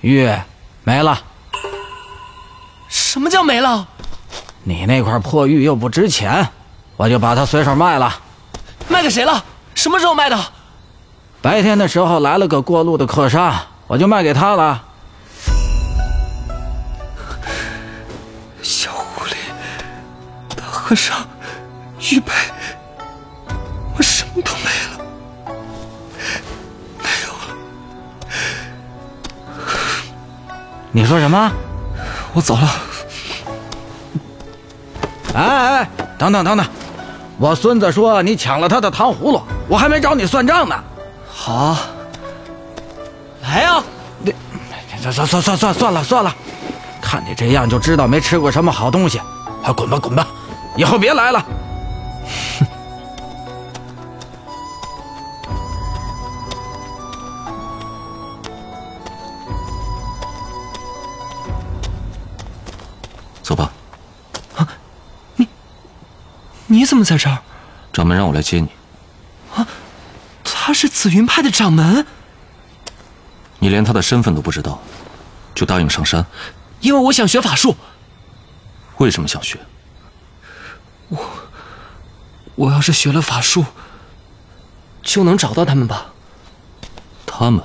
玉没了。什么叫没了？你那块破玉又不值钱，我就把它随手卖了。卖给谁了？什么时候卖的？白天的时候来了个过路的客商，我就卖给他了。小狐狸，大和尚，玉佩，说什么？我走了。哎哎哎，等等等等，我孙子说你抢了他的糖葫芦，我还没找你算账呢。好，来呀！你，算算算算算算了算了，看你这样就知道没吃过什么好东西，快滚吧滚吧，以后别来了。怎么在这儿？掌门让我来接你。啊，他是紫云派的掌门。你连他的身份都不知道，就答应上山？因为我想学法术。为什么想学？我，我要是学了法术，就能找到他们吧？他们？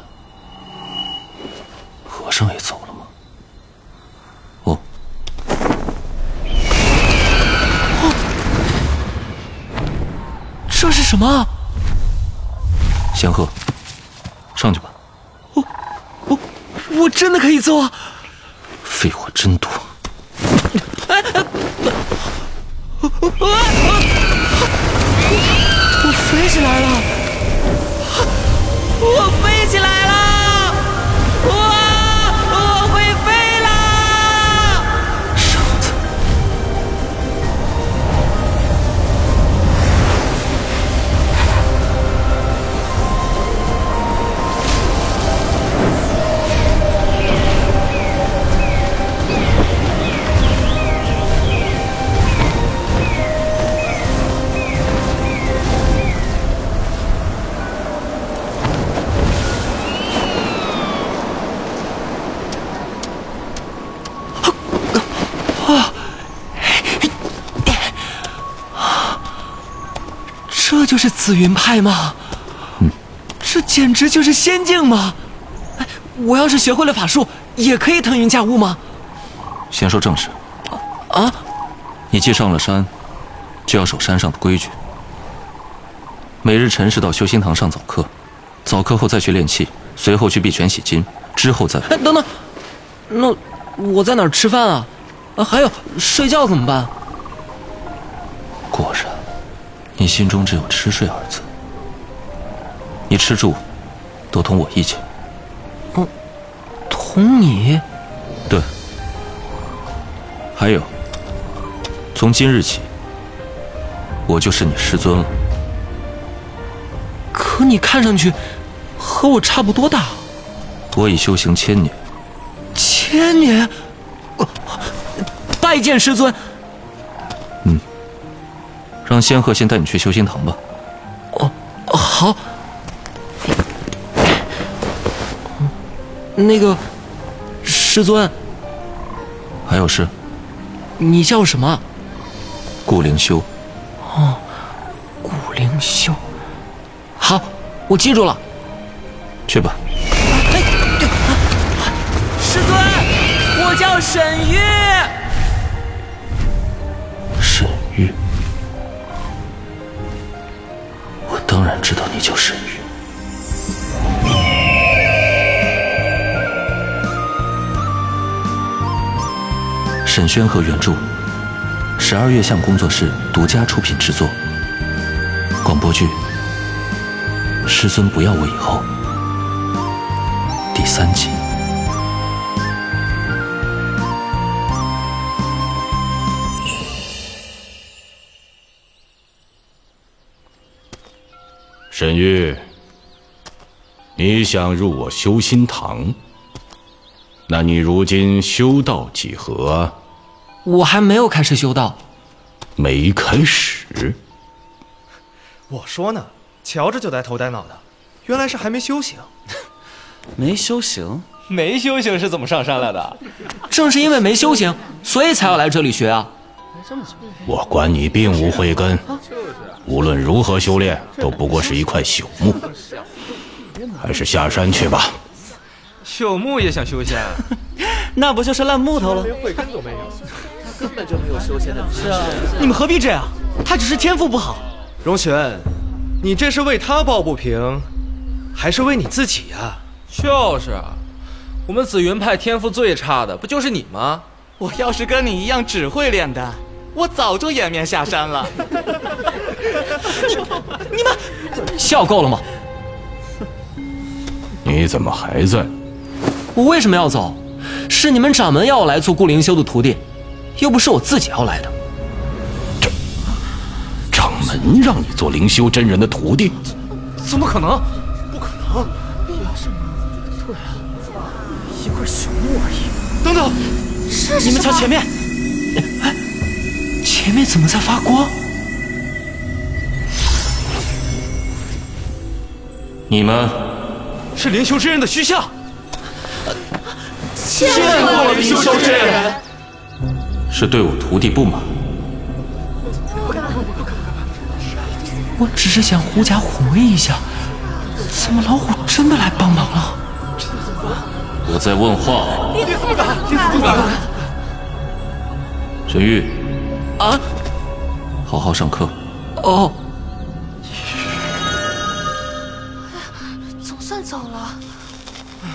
和尚也走这是什么？仙鹤，上去吧。我，我，我真的可以做？废话真多。我飞起来了！我飞起来了！紫云派吗？嗯，这简直就是仙境吗？哎，我要是学会了法术，也可以腾云驾雾吗？先说正事。啊？你既上了山，就要守山上的规矩。每日晨时到修心堂上早课，早课后再去练气，随后去碧泉洗金，之后再……哎，等等，那我在哪儿吃饭啊？啊，还有睡觉怎么办？果然。你心中只有吃睡二字，你吃住都同我一起。嗯，同你？对。还有，从今日起，我就是你师尊了。可你看上去和我差不多大。我已修行千年。千年？拜见师尊。嗯。让仙鹤先带你去修心堂吧。哦，好。那个，师尊。还有事？你叫什么？顾灵修。哦，顾灵修。好，我记住了。去吧。哎，师尊，我叫沈玉。知道你叫沈玉。沈轩和原著，十二月巷工作室独家出品制作。广播剧《师尊不要我以后》第三集。沈玉，你想入我修心堂？那你如今修道几何？我还没有开始修道。没开始？我说呢，瞧着就呆头呆脑的，原来是还没修行。没修行没修行是怎么上山来的？正是因为没修行，所以才要来这里学啊。我管你并无慧根，无论如何修炼，都不过是一块朽木。还是下山去吧。朽木也想修仙？那不就是烂木头了？连慧根都没有，他根本就没有修仙的资质。你们何必这样？他只是天赋不好。荣玄，你这是为他抱不平，还是为你自己呀？就是啊，我们紫云派天赋最差的不就是你吗？我要是跟你一样只会炼丹，我早就掩面下山了。你你们笑够了吗？你怎么还在？我为什么要走？是你们掌门要我来做顾灵修的徒弟，又不是我自己要来的。这掌门让你做灵修真人的徒弟？怎么可能？不可能！对啊，一块朽木而已。等等，你们瞧前面，哎，前面怎么在发光？你们是灵修真人的虚像。见过灵修真人，是对我徒弟不满。我只是想狐假虎威一下，怎么老虎真的来帮忙了？我在问话。你怎么敢？你怎么敢？沈玉，啊，好好上课。哦，总算走了。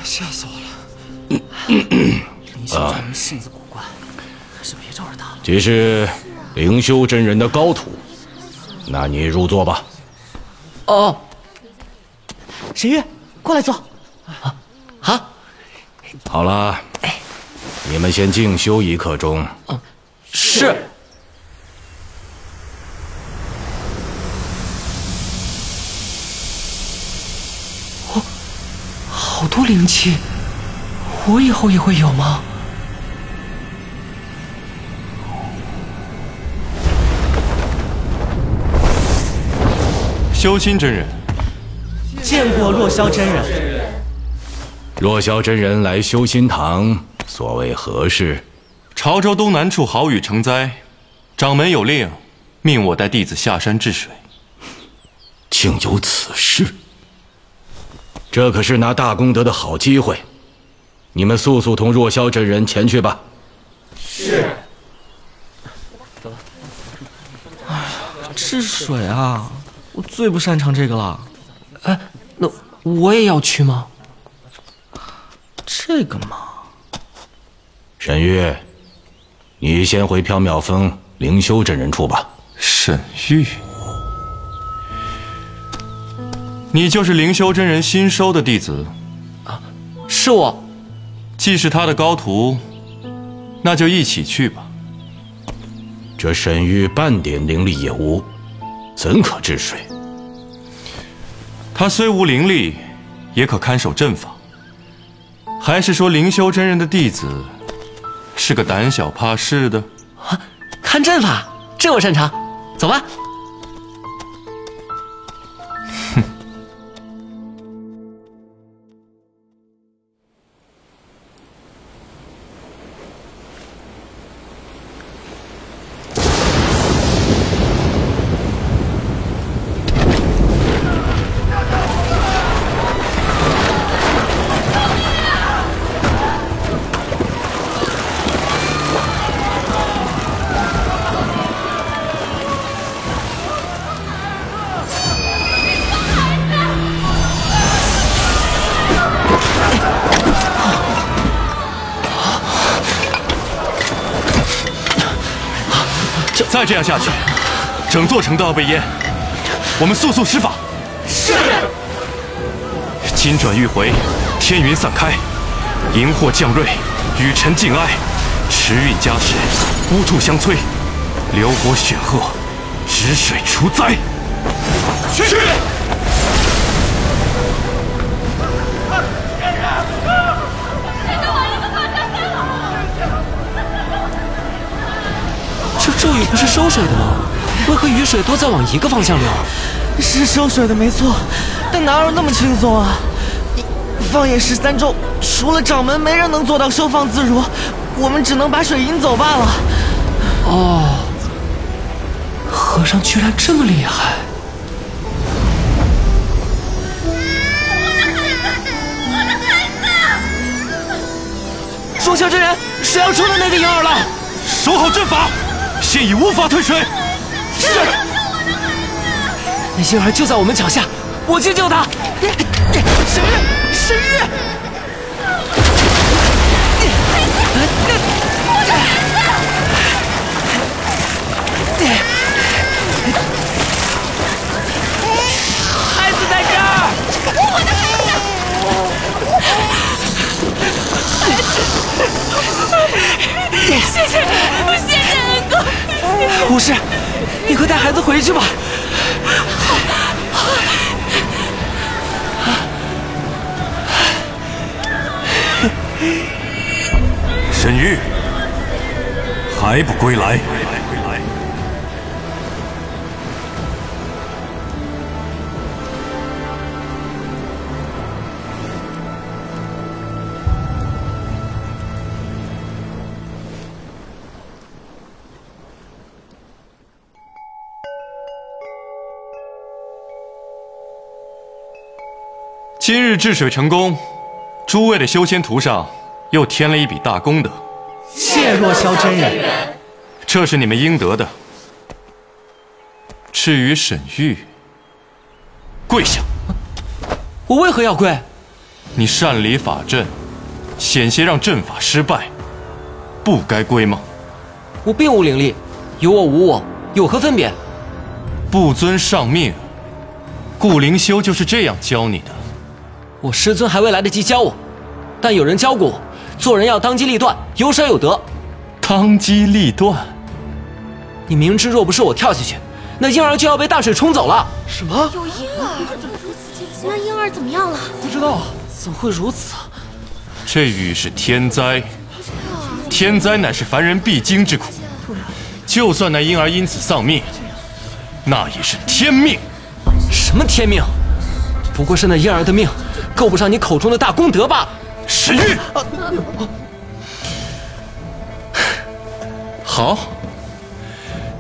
吓死我了！灵修真人性子古怪，还是别招惹他了。既是灵修真人的高徒，那你入座吧。哦，沈月，过来坐。啊啊，好了，你们先静修一刻钟。是。哦，好多灵气，我以后也会有吗？修心真人，见过落霄真人。若萧真人来修心堂，所谓何事？潮州东南处豪雨成灾，掌门有令，命我带弟子下山治水。竟有此事！这可是拿大功德的好机会，你们速速同若萧真人前去吧。是。哎呀，治水啊！我最不擅长这个了。哎，那我也要去吗？这个嘛，沈玉，你先回缥缈峰灵修真人处吧。沈玉，你就是灵修真人新收的弟子？啊，是我。既是他的高徒，那就一起去吧。这沈玉半点灵力也无，怎可治水？他虽无灵力，也可看守阵法。还是说灵修真人的弟子是个胆小怕事的？啊，看阵法，这我擅长。走吧。这样下去，整座城都要被淹。我们速速施法。是。金转玉回，天云散开，荧惑降瑞，雨尘尽哀，时运加持，乌兔相催，流火雪鹤，止水除灾。去。这咒语不是收水的吗？为何雨水都在往一个方向流？是收水的没错，但哪有那么轻松啊？你放眼十三州，除了掌门，没人能做到收放自如，我们只能把水引走罢了。哦，和尚居然这么厉害！若霄真人，谁要冲到那个婴儿了，守好阵法，现已无法退水。是。那婴儿就在我们脚下，我去救他。神玉，神玉！孩子在这儿！我的孩子！谢谢，谢谢恩武士，你快带孩子回去吧。沈玉还不归来？今日治水成功，诸位的修仙图上又添了一笔大功德。谢若霄真人，这是你们应得的。至于沈玉，跪下！我为何要跪？你擅离法阵，险些让阵法失败，不该跪吗？我并无灵力，有我无我，有何分别？不遵上命，顾灵修就是这样教你的。我师尊还未来得及教我，但有人教过我，做人要当机立断，有舍有得。当机立断？你明知若不是我跳下去，那婴儿就要被大水冲走了。什么？有婴儿？那婴儿怎么样了？不知道，怎会如此？这雨是天灾，天灾乃是凡人必经之苦。就算那婴儿因此丧命，那也是天命。什么天命？不过是那婴儿的命。够不上你口中的大功德罢了，沈玉。好，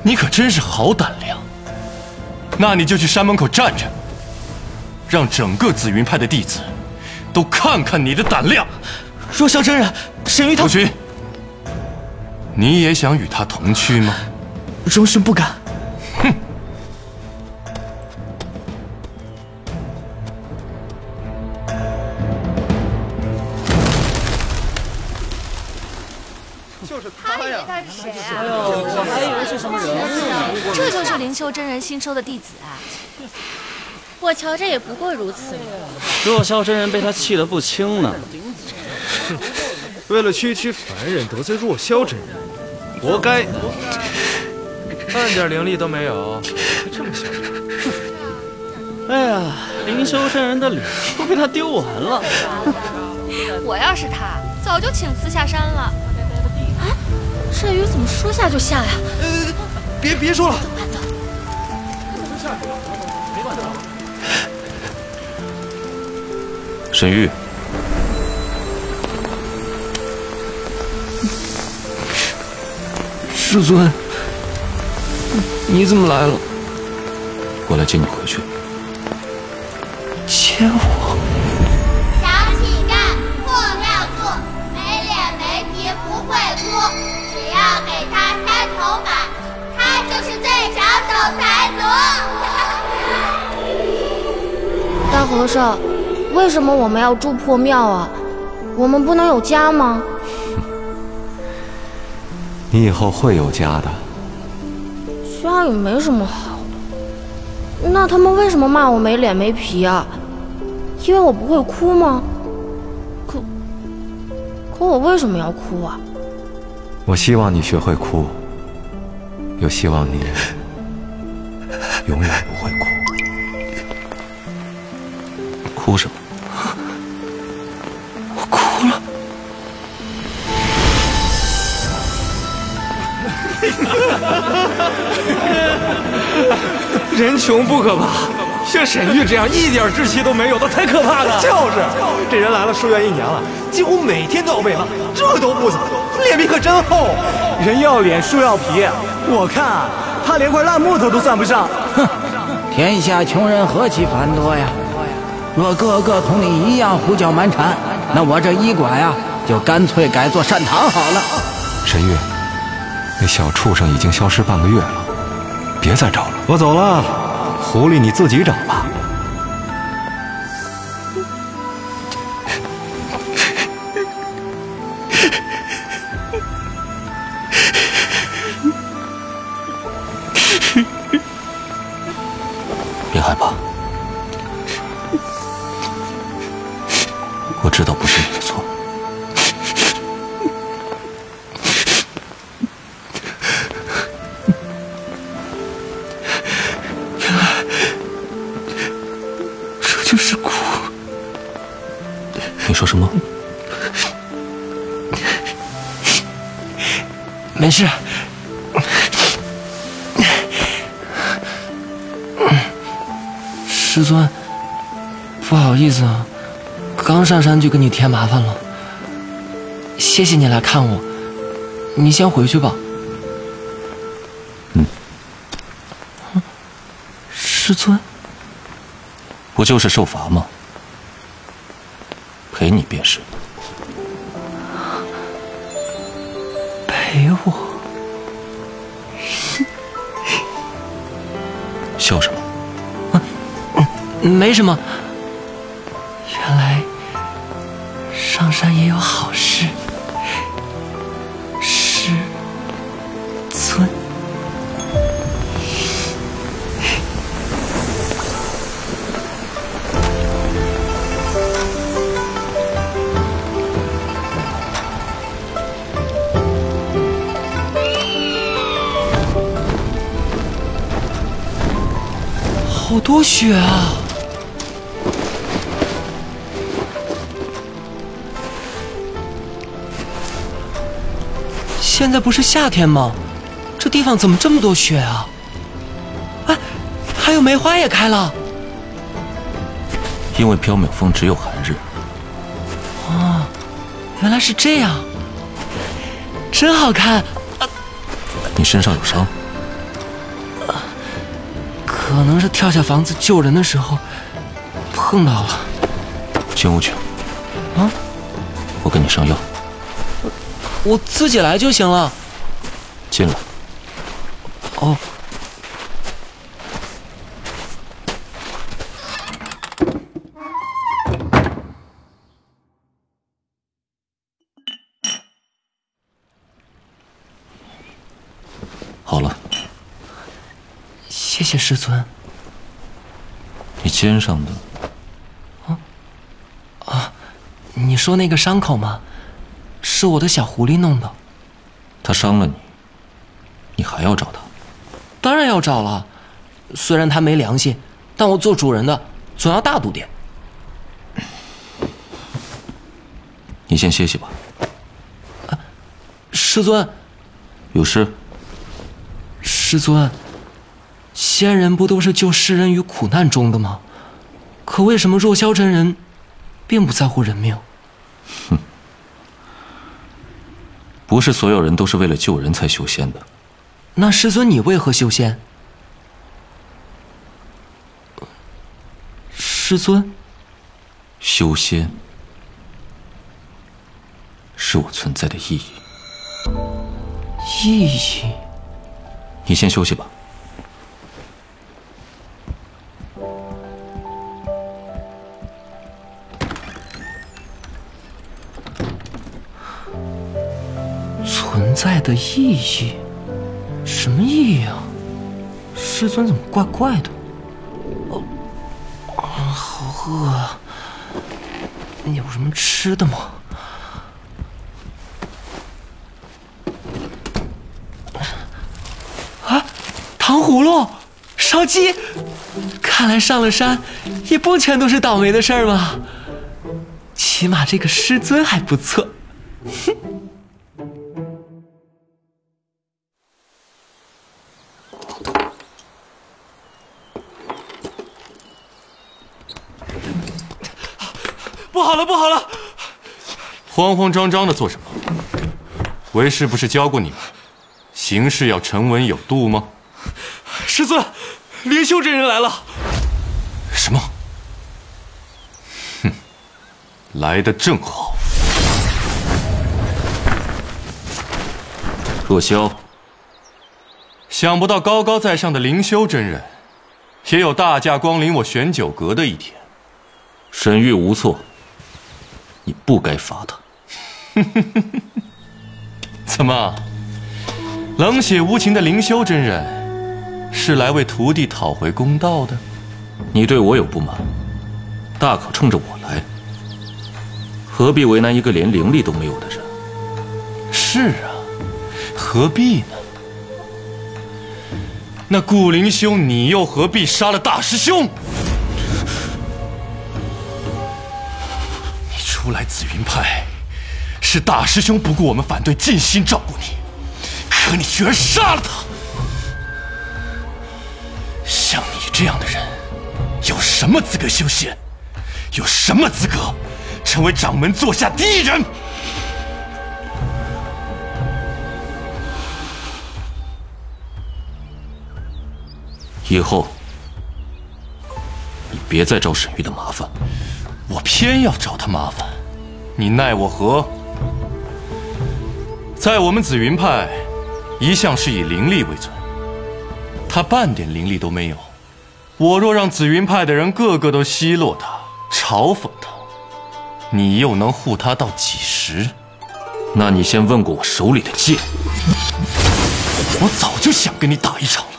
你可真是好胆量。那你就去山门口站着，让整个紫云派的弟子都看看你的胆量。若霄真人，沈玉他……罗勋，你也想与他同去吗？容勋不敢。真人新收的弟子啊！我瞧着也不过如此。若霄真人被他气得不轻呢。为了区区凡人得罪若霄真人，活该！半点灵力都没有，还这么嚣张！哎呀，灵修真人的脸都被他丢完了。我要是他，早就请辞下山了。啊，这雨怎么说下就下呀？呃，别别说了，走快走。沈玉，师尊，你怎么来了？我来接你回去。接我？和尚，为什么我们要住破庙啊？我们不能有家吗？你以后会有家的。家也没什么好的。那他们为什么骂我没脸没皮啊？因为我不会哭吗？可可我为什么要哭啊？我希望你学会哭，又希望你永远哭。哭什么？我哭了。人穷不可怕，像沈玉这样一点志气都没有的才可怕呢。就是，这人来了书院一年了，几乎每天都要被骂，这都不走，脸皮可真厚。人要脸，树要皮，我看啊，他连块烂木头都算不上。哼，天下穷人何其繁多呀！若个个同你一样胡搅蛮缠，那我这医馆呀，就干脆改做善堂好了。沈玉，那小畜生已经消失半个月了，别再找了。我走了，狐狸你自己找吧。师尊，不好意思啊，刚上山就给你添麻烦了。谢谢你来看我，你先回去吧。嗯。师尊，不就是受罚吗？陪你便是。没什么。原来上山也有好事。师尊，好多雪啊！现在不是夏天吗？这地方怎么这么多雪啊？哎，还有梅花也开了。因为缥缈峰只有寒日。哦，原来是这样，真好看。你身上有伤？可能是跳下房子救人的时候碰到了。进屋去。啊？我给你上药。我自己来就行了。进来。哦。好了。谢谢师尊。你肩上的……啊啊！你说那个伤口吗？是我的小狐狸弄的。他伤了你，你还要找他？当然要找了。虽然他没良心，但我做主人的总要大度点。你先歇息吧。啊，师尊。有事？师尊。仙人不都是救世人于苦难中的吗？可为什么若霄真人并不在乎人命？哼，不是所有人都是为了救人才修仙的。那师尊，你为何修仙？师尊，修仙是我存在的意义。意义？你先休息吧。在的意义？什么意义啊？师尊怎么怪怪的？哦，好饿啊！你有什么吃的吗？啊，糖葫芦、烧鸡，看来上了山也不全都是倒霉的事儿嘛。起码这个师尊还不错。哼。不好了，不好了，慌慌张张的做什么？为师不是教过你们行事要沉稳有度吗？师尊灵修，这人来了什么？哼，来的正好，若修。想不到高高在上的灵修真人，也有大驾光临我玄九阁的一天。沈玉无错，你不该罚他。怎么，冷血无情的灵修真人，是来为徒弟讨回公道的？你对我有不满，大可冲着我来，何必为难一个连灵力都没有的人？是啊，何必呢？那顾灵修，你又何必杀了大师兄？你出来紫云派，是大师兄不顾我们反对，尽心照顾你，可你居然杀了他！像你这样的人，有什么资格修仙？有什么资格成为掌门座下第一人？以后你别再找沈玉的麻烦。我偏要找他麻烦，你奈我何？在我们紫云派，一向是以灵力为尊。他半点灵力都没有，我若让紫云派的人个个都奚落他、嘲讽他，你又能护他到几时？那你先问过我手里的剑？我早就想跟你打一场了。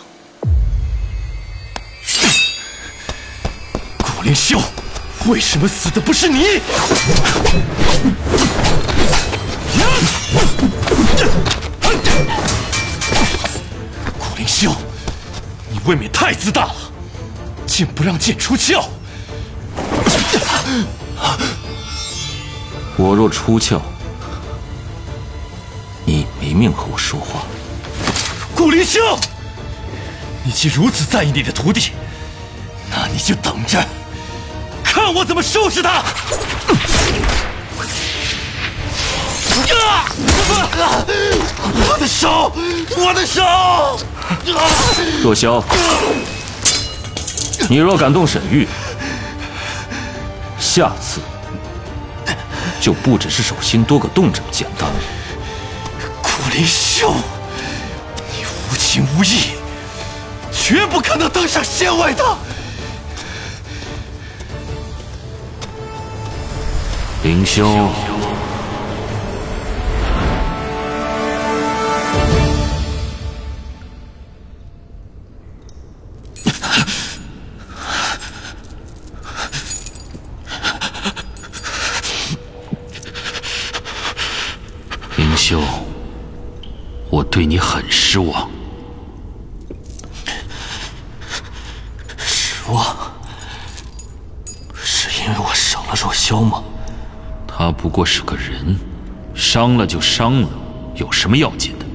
顾灵修，为什么死的不是你？顾灵修，你未免太自大了，竟不让剑出鞘！我若出鞘，你没命和我说话。顾灵修，你既如此在意你的徒弟，那你就等着，看我怎么收拾他！啊！我的手，我的手！若萧，你若敢动沈玉，下次就不只是手心多个洞这么简单了。顾灵修，你无情无义，绝不可能登上仙位的。灵修。灵修，我对你很失望。不过是个人，伤了就伤了，有什么要紧的？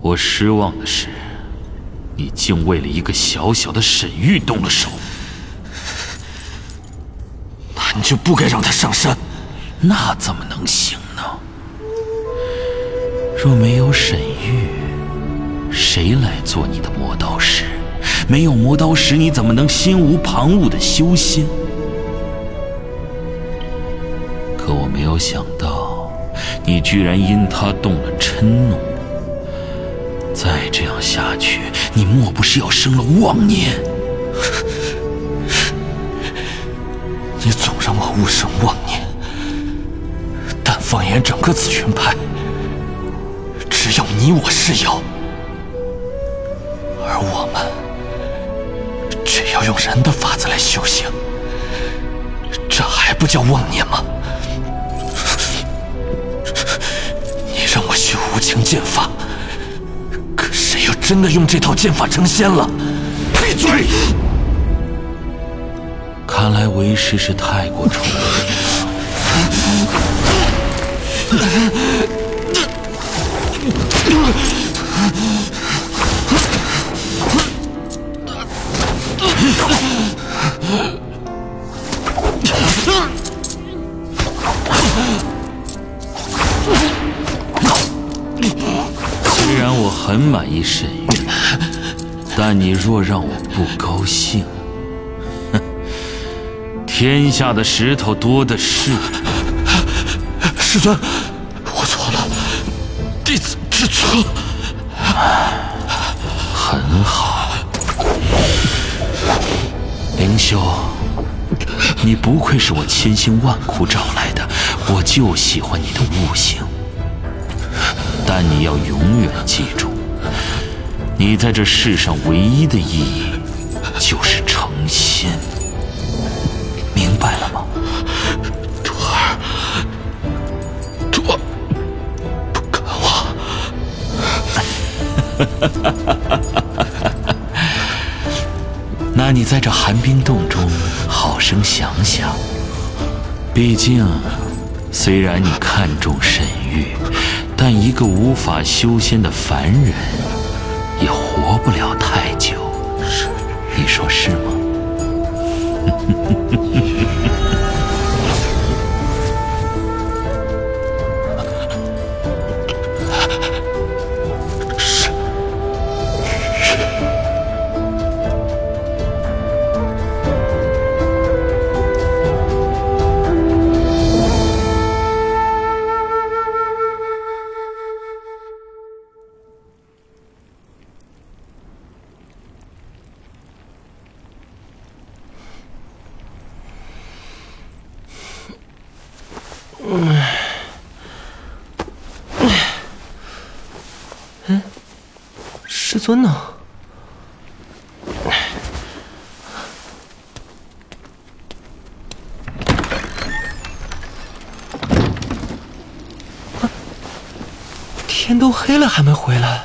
我失望的是，你竟为了一个小小的沈玉动了手。那你就不该让他上山。那怎么能行呢？若没有沈玉，谁来做你的磨刀石？没有磨刀石，你怎么能心无旁骛的修仙？有想到，你居然因他动了嗔怒。再这样下去，你莫不是要生了妄念？你总让我误生妄念，但放眼整个紫云派，只有你我是妖，而我们却要用人的法子来修行，这还不叫妄念吗？情剑法，可谁又真的用这套剑法成仙了？闭嘴！看来为师是太过宠你。但你若让我不高兴，哼，天下的石头多的是。师尊，我错了，弟子知错。很好，灵修，你不愧是我千辛万苦找来的，我就喜欢你的悟性。但你要永远记住，你在这世上唯一的意义就是成仙，明白了吗？徒儿，徒儿不敢忘。那你在这寒冰洞中好生想想，毕竟，虽然你看重沈玉，但一个无法修仙的凡人也活不了太久。你说是吗？呢？天都黑了还没回来？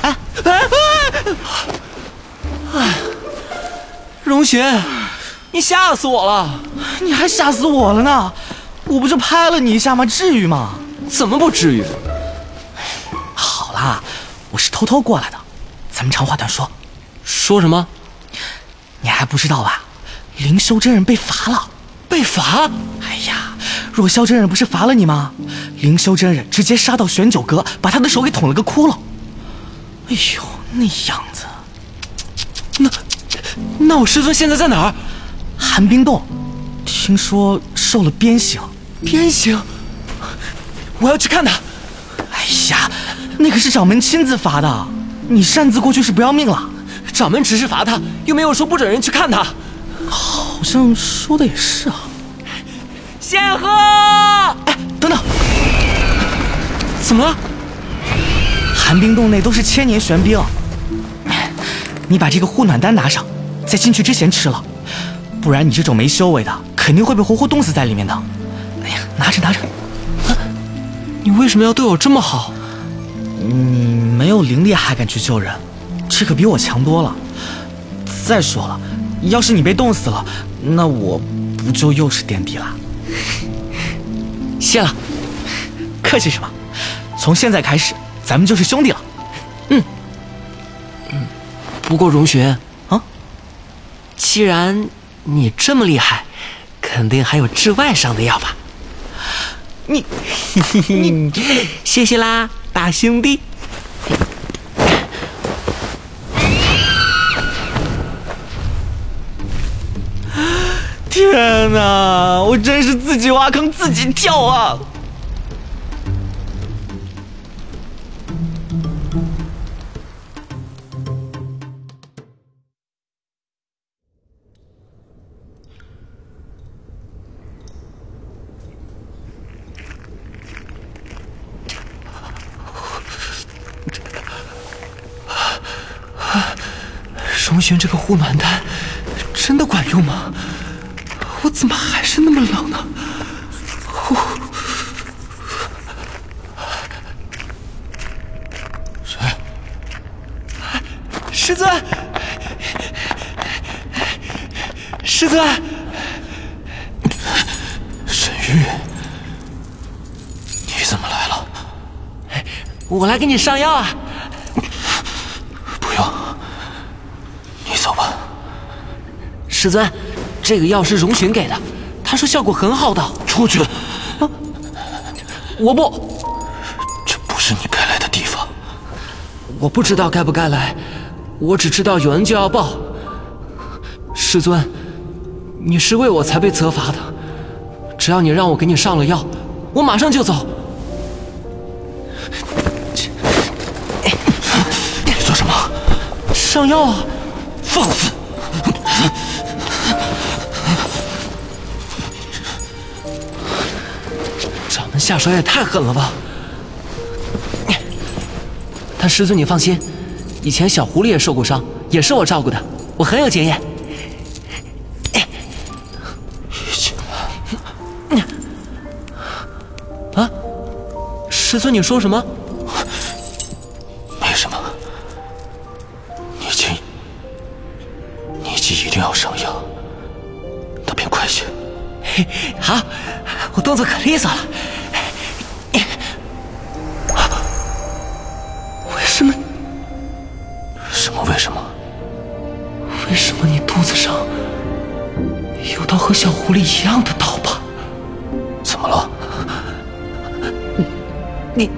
哎哎哎！哎，荣玄，你吓死我了！你还吓死我了呢！我不就拍了你一下吗？至于吗？怎么不至于？好啦，我是偷偷过来的，咱们长话短说。说什么？你还不知道吧？灵修真人被罚了。被罚？哎呀，若萧真人不是罚了你吗？灵修真人直接杀到玄九阁，把他的手给捅了个窟窿。哎呦，那样子。那，那我师尊现在在哪儿？寒冰洞，听说受了鞭刑。鞭刑？我要去看他。哎呀，那可是掌门亲自罚的，你擅自过去是不要命了。掌门只是罚他，又没有说不准人去看他。好像说的也是啊。仙鹤，哎，等等，怎么了？寒冰洞内都是千年玄冰，你把这个护暖丹拿上，在进去之前吃了，不然你这种没修为的肯定会被活活冻死在里面的。哎呀，拿着拿着。啊，你为什么要对我这么好？你没有灵力还敢去救人，这可比我强多了。再说了，要是你被冻死了，那我不就又是垫底了？谢了，客气什么？从现在开始，咱们就是兄弟了。嗯，嗯。不过荣玄啊，既然你这么厉害，肯定还有治外伤的药吧？你，你，谢谢啦，大兄弟。天哪，我真是自己挖坑自己跳啊！护暖丹真的管用吗？我怎么还是那么冷呢？呼，谁？师尊，师尊，沈玉，你怎么来了？我来给你上药啊！不用，你走吧。师尊。这个药是荣寻给的，他说效果很好的。出去！啊！我不，这不是你该来的地方。我不知道该不该来，我只知道有恩就要报。师尊，你是为我才被责罚的，只要你让我给你上了药，我马上就走。你做什么？上药啊！放肆！下手也太狠了吧！但师尊你放心，以前小狐狸也受过伤，也是我照顾的，我很有经验。啊，师尊你说什么？没什么。你既你既一定要上药，那便快些。嘿，好，我动作可利索了。为什么？为什么你肚子上有道和小狐狸一样的刀疤？怎么了？你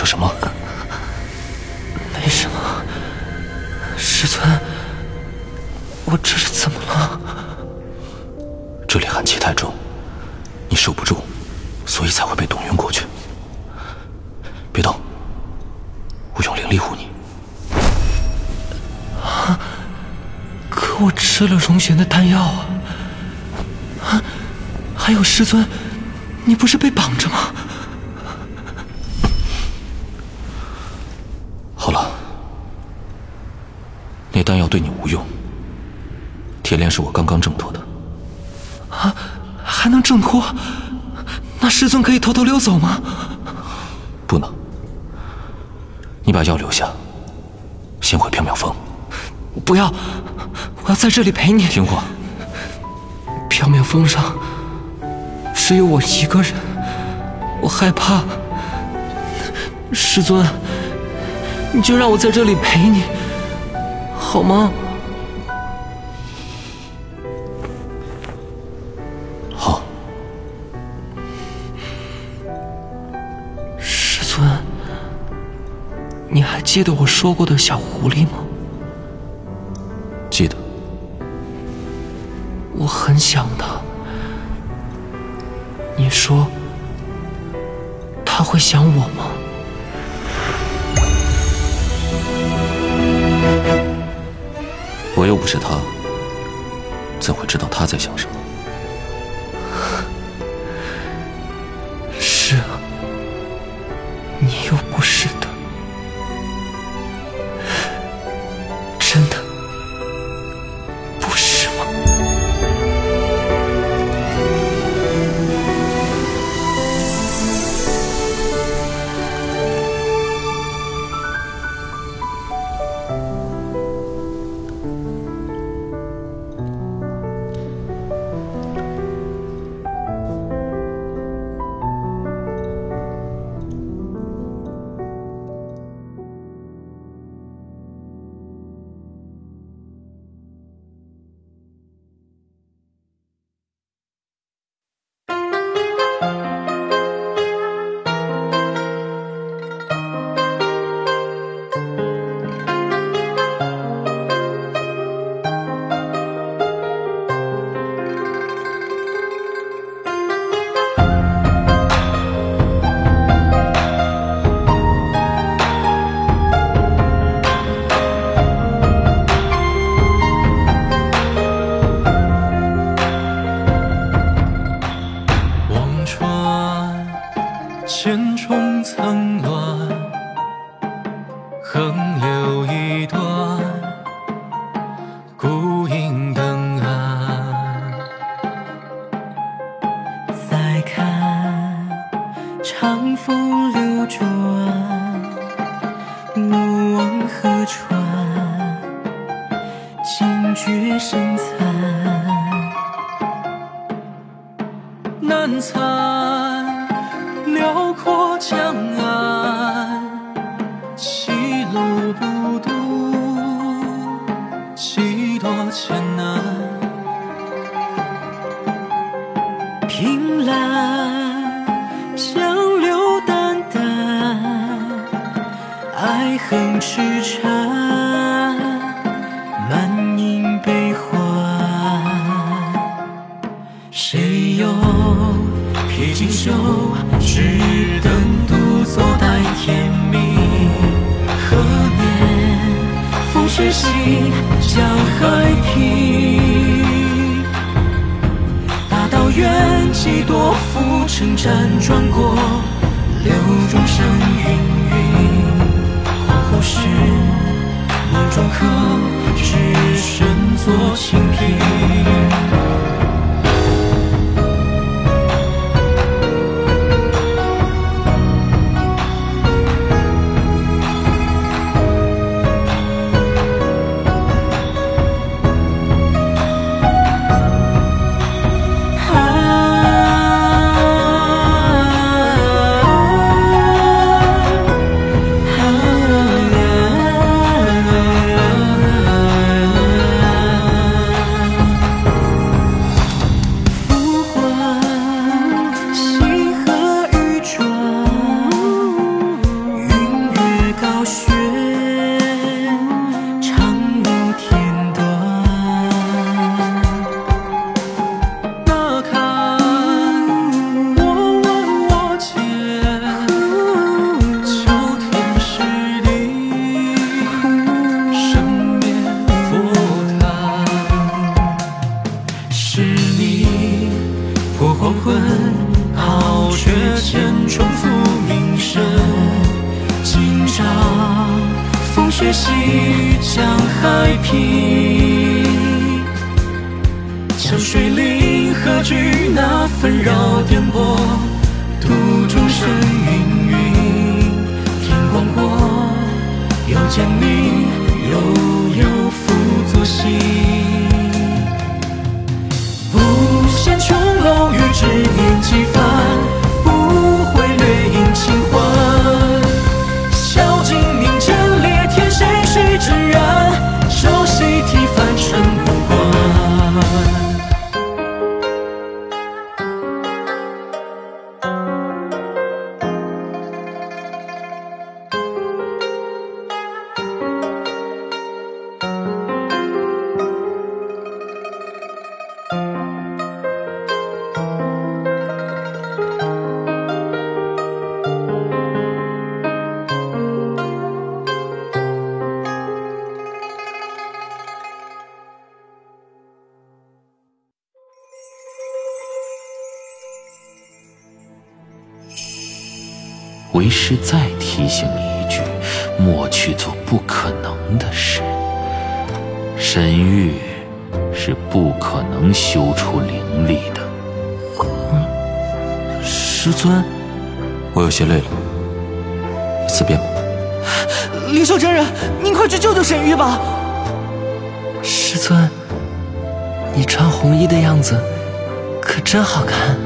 说什么？没什么。师尊，我这是怎么了？这里寒气太重，你受不住，所以才会被冻晕过去。别动，我用灵力护你。啊！可我吃了荣玄的丹药啊！啊！还有师尊，你不是被绑着吗？好了，那丹药对你无用。铁链是我刚刚挣脱的。啊！还能挣脱？那师尊可以偷偷溜走吗？不能。你把药留下，先回缥缈峰。不要！我要在这里陪你。听话。缥缈峰上只有我一个人，我害怕。师尊，你就让我在这里陪你，好吗？好。师尊，你还记得我说过的小狐狸吗？记得。我很想他。你说他会想我吗？我又不是他，怎会知道他在想什么？爱恨痴缠，满盈悲欢。谁又披锦绣，只等独坐待天明？何年风雪洗江海平？大道远，几多浮沉辗转过，流中生云。不是梦中客只身坐青皮为师再提醒你一句，莫去做不可能的事。神域是不可能修出灵力的。师尊，我有些累了，辞别吧。灵秀真人，您快去救救沈玉吧！师尊，你穿红衣的样子可真好看。